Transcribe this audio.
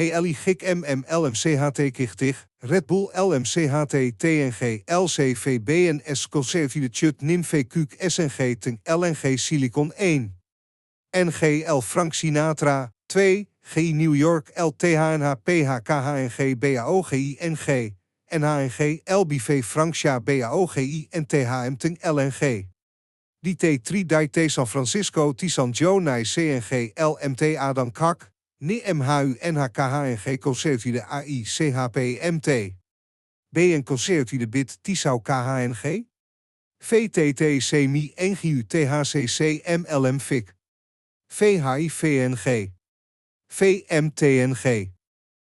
HLI GIK MM LMCHT Kichtig, Red Bull LMCHT TNG LCVB en Chut Nim VQ SNG Ten LNG Silicon 1. NGL Frank Sinatra 2, GI New York LTHNH PHKHNG BAOGI NG, NHNG LBV Franksja BAOGI en THM Ten LNG. DT3 DT San Francisco Tisan Jonai CNG LMT Adam Kak, NI MHU NHKHNG Concertide AI CHP MT. BN Concertide Bit Tisau KHNG? VTT Semi NGU THCC MLM FIC. VHI VNG. VMTNG.